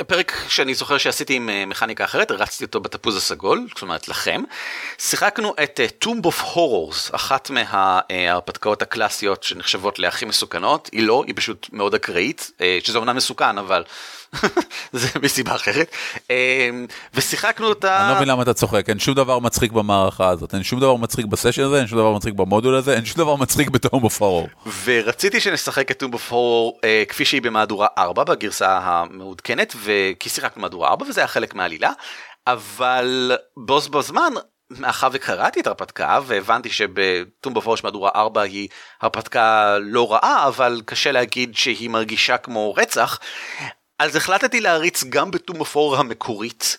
הפרק שאני זוכר שעשיתי עם אה, מכניקה אחרת, רצתי אותו בתפוז הסגול, זאת אומרת לכם. שיחקנו את אה, Tomb of Horrors, אחת מההרפתקאות הקלאסיות שנחשבות להכי מסוכנות, היא לא, היא פשוט מאוד אקראית, שזה אומנם מסוכן, אבל זה מסיבה אחרת. אמ, ושיחקנו אותה... אני לא מבין למה אתה צוחק, אין שום דבר מצחיק במערכה הזאת, אין שום דבר מצחיק בסשן הזה, אין שום דבר מצחיק במודול הזה, אין שום דבר מצחיק ב-Tomb of Horrors. ורציתי שנשחק את Tomb of Horrors כפי שהיא במהדורה 4 בגרסה המעודכנת, כי שיחקנו במהדורה 4 וזה היה חלק מהעלילה, אבל בו בזמן מאחר וקראתי את ההרפתקה והבנתי שב-Tomb of Horrors מהדורה 4 היא הרפתקה לא רעה אבל קשה להגיד שהיא מרגישה כמו רצח אז החלטתי להריץ גם בטום הפור המקורית.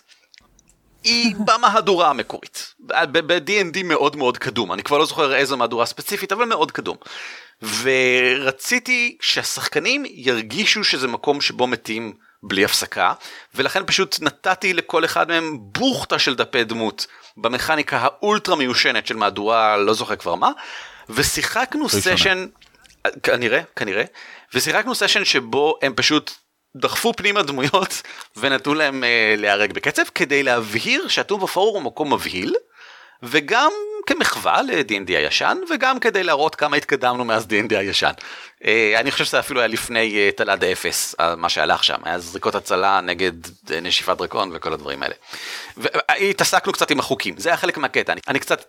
היא במהדורה המקורית, ב-D&D מאוד מאוד קדום, אני כבר לא זוכר איזו מהדורה ספציפית, אבל מאוד קדום. ורציתי שהשחקנים ירגישו שזה מקום שבו מתים בלי הפסקה, ולכן פשוט נתתי לכל אחד מהם בוכטה של דפי דמות במכניקה האולטרה מיושנת של מהדורה, לא זוכר כבר מה, ושיחקנו סשן, כנראה, כנראה, ושיחקנו סשן שבו הם פשוט דחפו פנימה דמויות ונתנו להם uh, להיהרג בקצב כדי להבהיר שהטוב בפורום הוא מקום מבהיל וגם כמחווה ל-D&D הישן, וגם כדי להראות כמה התקדמנו מאז D&D הישן. אה, אני חושב שזה אפילו היה לפני אה, תל"ד אפס, אה, מה שהלך שם, היה זריקות הצלה נגד נשיפת דרקון וכל הדברים האלה. והתעסקנו קצת עם החוקים, זה היה חלק מהקטע, אני, אני קצת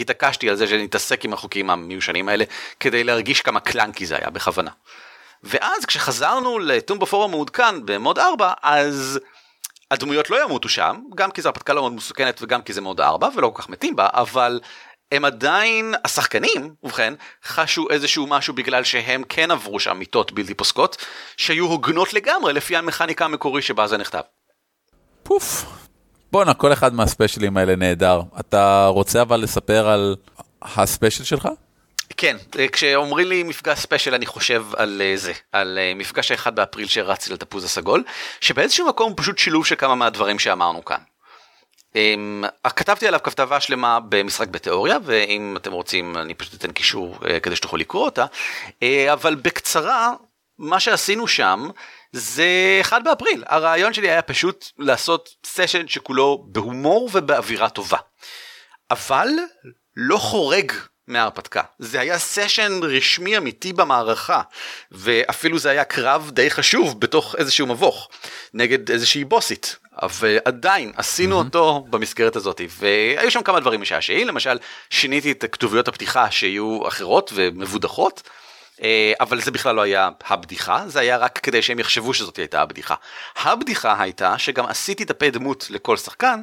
התעקשתי על זה שנתעסק עם החוקים המיושנים האלה, כדי להרגיש כמה קלנקי זה היה בכוונה. ואז כשחזרנו לטום בפורום המעודכן במוד 4, אז הדמויות לא ימותו שם, גם כי זו הרפתקה לא מאוד מסוכנת וגם כי זה מוד 4 ולא כל כך מתים בה, אבל הם עדיין, השחקנים, ובכן, חשו איזשהו משהו בגלל שהם כן עברו שם מיטות בלתי פוסקות, שהיו הוגנות לגמרי לפי המכניקה המקורי שבה זה נכתב. פוף. בואנה, כל אחד מהספיישלים האלה נהדר. אתה רוצה אבל לספר על הספיישל שלך? כן, כשאומרים לי מפגש ספיישל אני חושב על אה, זה, על אה, מפגש האחד באפריל שרצתי לתפוז הסגול, שבאיזשהו מקום הוא פשוט שילוב של כמה מהדברים שאמרנו כאן. אממ, כתבתי עליו כתבה שלמה במשחק בתיאוריה ואם אתם רוצים אני פשוט אתן קישור כדי שתוכלו לקרוא אותה. אבל בקצרה מה שעשינו שם זה אחד באפריל. הרעיון שלי היה פשוט לעשות סשן שכולו בהומור ובאווירה טובה. אבל לא חורג מההרפתקה זה היה סשן רשמי אמיתי במערכה ואפילו זה היה קרב די חשוב בתוך איזשהו מבוך נגד איזושהי בוסית ועדיין עשינו mm-hmm. אותו במסגרת הזאת והיו שם כמה דברים משעשעים למשל שיניתי את כתוביות הפתיחה שיהיו אחרות ומבודחות אה, אבל זה בכלל לא היה הבדיחה זה היה רק כדי שהם יחשבו שזאת הייתה הבדיחה. הבדיחה הייתה שגם עשיתי דפי דמות לכל שחקן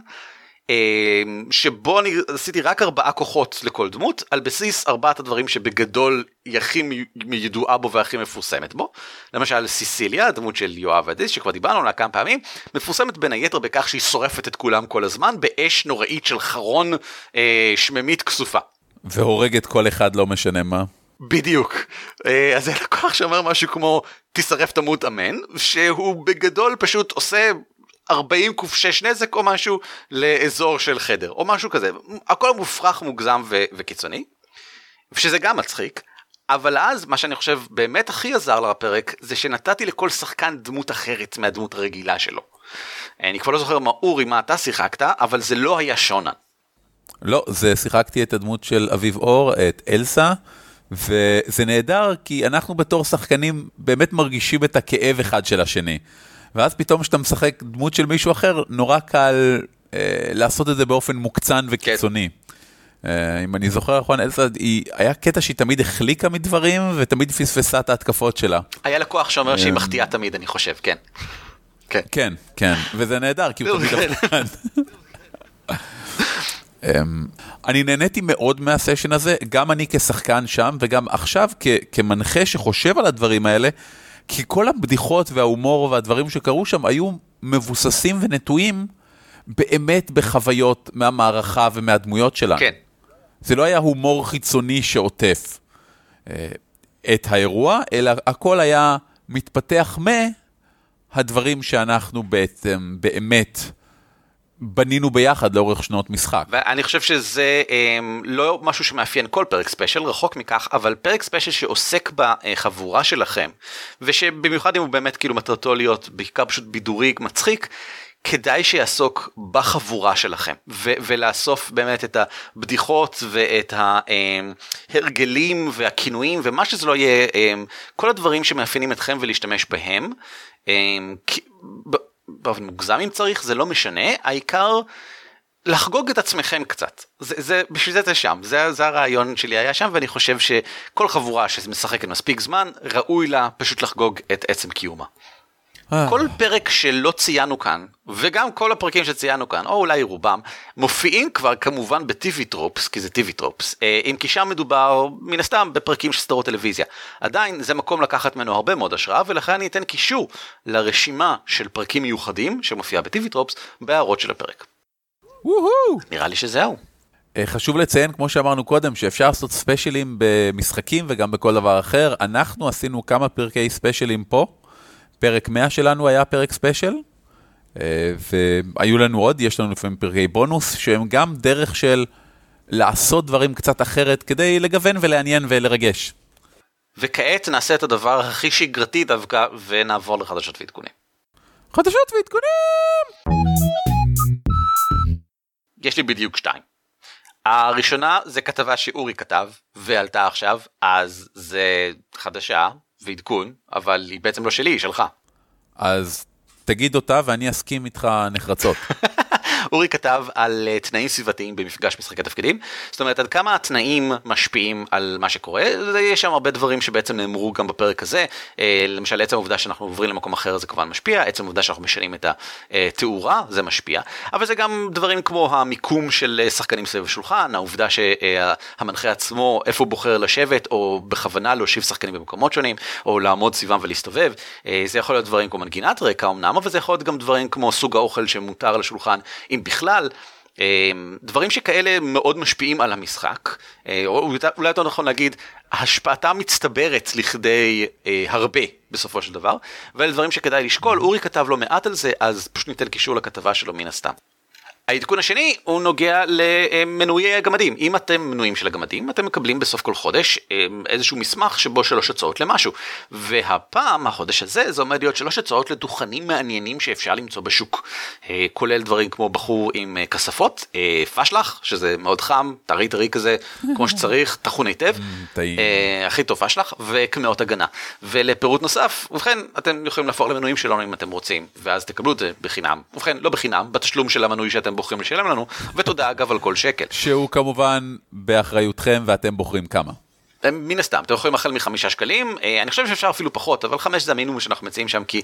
שבו אני עשיתי רק ארבעה כוחות לכל דמות על בסיס ארבעת הדברים שבגדול היא הכי ידועה בו והכי מפורסמת בו. למשל סיסיליה הדמות של יואב אדיס שכבר דיברנו עליה כמה פעמים מפורסמת בין היתר בכך שהיא שורפת את כולם כל הזמן באש נוראית של חרון אה, שממית כסופה. והורגת כל אחד לא משנה מה. בדיוק אה, אז זה לקוח שאומר משהו כמו תשרף תמות אמן שהוא בגדול פשוט עושה 40 ק"ש נזק או משהו לאזור של חדר או משהו כזה הכל מופרך מוגזם ו- וקיצוני. שזה גם מצחיק אבל אז מה שאני חושב באמת הכי עזר לפרק זה שנתתי לכל שחקן דמות אחרת מהדמות הרגילה שלו. אני כבר לא זוכר מה אורי מה אתה שיחקת אבל זה לא היה שונן. לא זה שיחקתי את הדמות של אביב אור את אלסה. וזה נהדר כי אנחנו בתור שחקנים באמת מרגישים את הכאב אחד של השני. ואז פתאום כשאתה משחק דמות של מישהו אחר, נורא קל אה, לעשות את זה באופן מוקצן וקיצוני. כן. אה, אם אני זוכר נכון, אלסה, היה קטע שהיא תמיד החליקה מדברים ותמיד פספסה את ההתקפות שלה. היה לקוח שאומר שהיא אה, מחטיאה תמיד, אני חושב, כן. כן, כן, כן, וזה נהדר, כי הוא תמיד אבחן. אמ, אני נהניתי מאוד מהסשן הזה, גם אני כשחקן שם וגם עכשיו כמנחה שחושב על הדברים האלה, כי כל הבדיחות וההומור והדברים שקרו שם היו מבוססים ונטועים באמת בחוויות מהמערכה ומהדמויות שלנו. כן. זה לא היה הומור חיצוני שעוטף אה, את האירוע, אלא הכל היה מתפתח מהדברים שאנחנו בעצם באמת בנינו ביחד לאורך שנות משחק. ואני חושב שזה אממ, לא משהו שמאפיין כל פרק ספיישל, רחוק מכך, אבל פרק ספיישל שעוסק בחבורה שלכם, ושבמיוחד אם הוא באמת כאילו מטרתו להיות בעיקר פשוט בידורי מצחיק, כדאי שיעסוק בחבורה שלכם ו- ולאסוף באמת את הבדיחות ואת ההרגלים והכינויים ומה שזה לא יהיה כל הדברים שמאפיינים אתכם ולהשתמש בהם באופן מוגזם אם צריך זה לא משנה העיקר לחגוג את עצמכם קצת זה, זה בשביל זה זה שם זה, זה הרעיון שלי היה שם ואני חושב שכל חבורה שמשחקת מספיק זמן ראוי לה פשוט לחגוג את עצם קיומה. אה. כל פרק שלא ציינו כאן וגם כל הפרקים שציינו כאן או אולי רובם מופיעים כבר כמובן בטיווי טרופס כי זה טיווי טרופס אה, אם כי שם מדובר מן הסתם בפרקים של סדרות טלוויזיה עדיין זה מקום לקחת ממנו הרבה מאוד השראה ולכן אני אתן קישור לרשימה של פרקים מיוחדים שמופיעה ב-TV Tropes בהערות של הפרק. נראה לי שזהו. אה, חשוב לציין, כמו שאמרנו קודם, שאפשר לעשות ספיישלים במשחקים וגם בכל דבר אחר. אנחנו עשינו כמה פרקי ספיישלים פה. פרק 100 שלנו היה פרק ספיישל, אה, והיו לנו עוד, יש לנו לפעמים פרקי בונוס, שהם גם דרך של לעשות דברים קצת אחרת כדי לגוון ולעניין ולרגש. וכעת נעשה את הדבר הכי שגרתי דווקא, ונעבור לחדשות ועדכונים. חדשות ועדכונים! יש לי בדיוק שתיים. הראשונה זה כתבה שאורי כתב ועלתה עכשיו, אז זה חדשה ועדכון, אבל היא בעצם לא שלי, היא שלך. אז תגיד אותה ואני אסכים איתך נחרצות. אורי כתב על אה, תנאים סביבתיים במפגש משחקי תפקידים, זאת אומרת עד כמה התנאים משפיעים על מה שקורה, יש שם הרבה דברים שבעצם נאמרו גם בפרק הזה, אה, למשל עצם העובדה שאנחנו עוברים למקום אחר זה כמובן משפיע, עצם העובדה שאנחנו משנים את התאורה זה משפיע, אבל זה גם דברים כמו המיקום של אה, שחקנים סביב השולחן, העובדה שהמנחה עצמו איפה הוא בוחר לשבת או בכוונה להושיב שחקנים במקומות שונים, או לעמוד סביבם ולהסתובב, זה יכול להיות דברים כמו מנגינת רקע אמנם, אבל זה יכול להיות גם דברים כמו סוג האוכל שמותר לשולחן. בכלל, אה, דברים שכאלה מאוד משפיעים על המשחק, אה, או אולי יותר נכון להגיד, השפעתם מצטברת לכדי אה, הרבה בסופו של דבר, ואלה דברים שכדאי לשקול, אורי כתב לא מעט על זה, אז פשוט ניתן קישור לכתבה שלו מן הסתם. העדכון השני הוא נוגע למנויי הגמדים. אם אתם מנויים של הגמדים, אתם מקבלים בסוף כל חודש אמ, איזשהו מסמך שבו שלוש הצעות למשהו. והפעם, החודש הזה, זה עומד להיות שלוש הצעות לדוכנים מעניינים שאפשר למצוא בשוק. אה, כולל דברים כמו בחור עם אה, כספות, אה, פשלח, שזה מאוד חם, טרי טרי כזה, כמו שצריך, טחון היטב. הכי טוב פשלח, וקמעות הגנה. ולפירוט נוסף, ובכן, אתם יכולים להפוך למנויים שלנו אם אתם רוצים, ואז תקבלו את זה בחינם. ובכן, לא בחינם, בתשלום של המנוי שאתם בוחרים לשלם לנו, ותודה אגב על כל שקל. שהוא כמובן באחריותכם ואתם בוחרים כמה. מן הסתם, אתם יכולים החל מחמישה שקלים, אה, אני חושב שאפשר אפילו פחות, אבל חמש זה המינימום שאנחנו מציעים שם, כי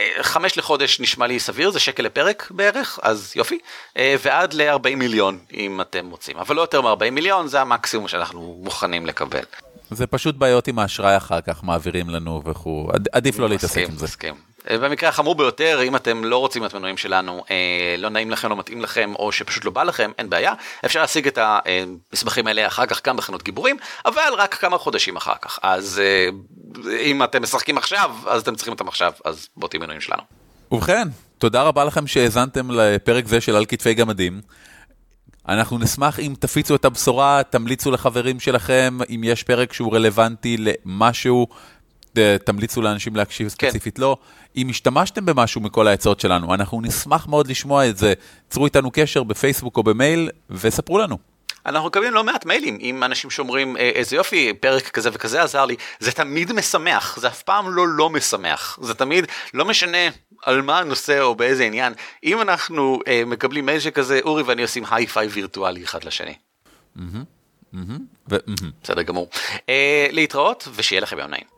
אה, חמש לחודש נשמע לי סביר, זה שקל לפרק בערך, אז יופי, אה, ועד ל-40 מיליון אם אתם רוצים, אבל לא יותר מ-40 מיליון, זה המקסימום שאנחנו מוכנים לקבל. זה פשוט בעיות עם האשראי אחר כך, מעבירים לנו וכו', עדיף לא להתעסק עם זה. מסכים. במקרה החמור ביותר, אם אתם לא רוצים את מנויים שלנו, אה, לא נעים לכם, לא מתאים לכם, או שפשוט לא בא לכם, אין בעיה. אפשר להשיג את המסמכים האלה אחר כך גם בחנות גיבורים, אבל רק כמה חודשים אחר כך. אז אה, אם אתם משחקים עכשיו, אז אתם צריכים אותם עכשיו, אז בואו תהיו מנויים שלנו. ובכן, תודה רבה לכם שהאזנתם לפרק זה של על כתפי גמדים. אנחנו נשמח אם תפיצו את הבשורה, תמליצו לחברים שלכם, אם יש פרק שהוא רלוונטי למשהו, תמליצו לאנשים להקשיב כן. ספציפית כן. לא. אם השתמשתם במשהו מכל העצות שלנו, אנחנו נשמח מאוד לשמוע את זה. צרו איתנו קשר בפייסבוק או במייל וספרו לנו. אנחנו מקבלים לא מעט מיילים עם אנשים שאומרים אה, איזה יופי פרק כזה וכזה עזר לי זה תמיד משמח זה אף פעם לא לא משמח זה תמיד לא משנה על מה הנושא או באיזה עניין אם אנחנו אה, מקבלים מייל שכזה אורי ואני עושים high five וירטואלי אחד לשני. בסדר גמור אה, להתראות ושיהיה לכם יום נעים.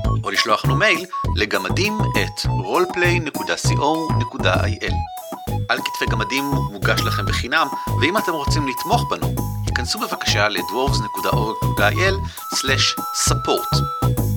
או לשלוח לנו מייל לגמדים את roleplay.co.il. על כתפי גמדים מוגש לכם בחינם, ואם אתם רוצים לתמוך בנו, היכנסו בבקשה ל-dwarves.org.il/support.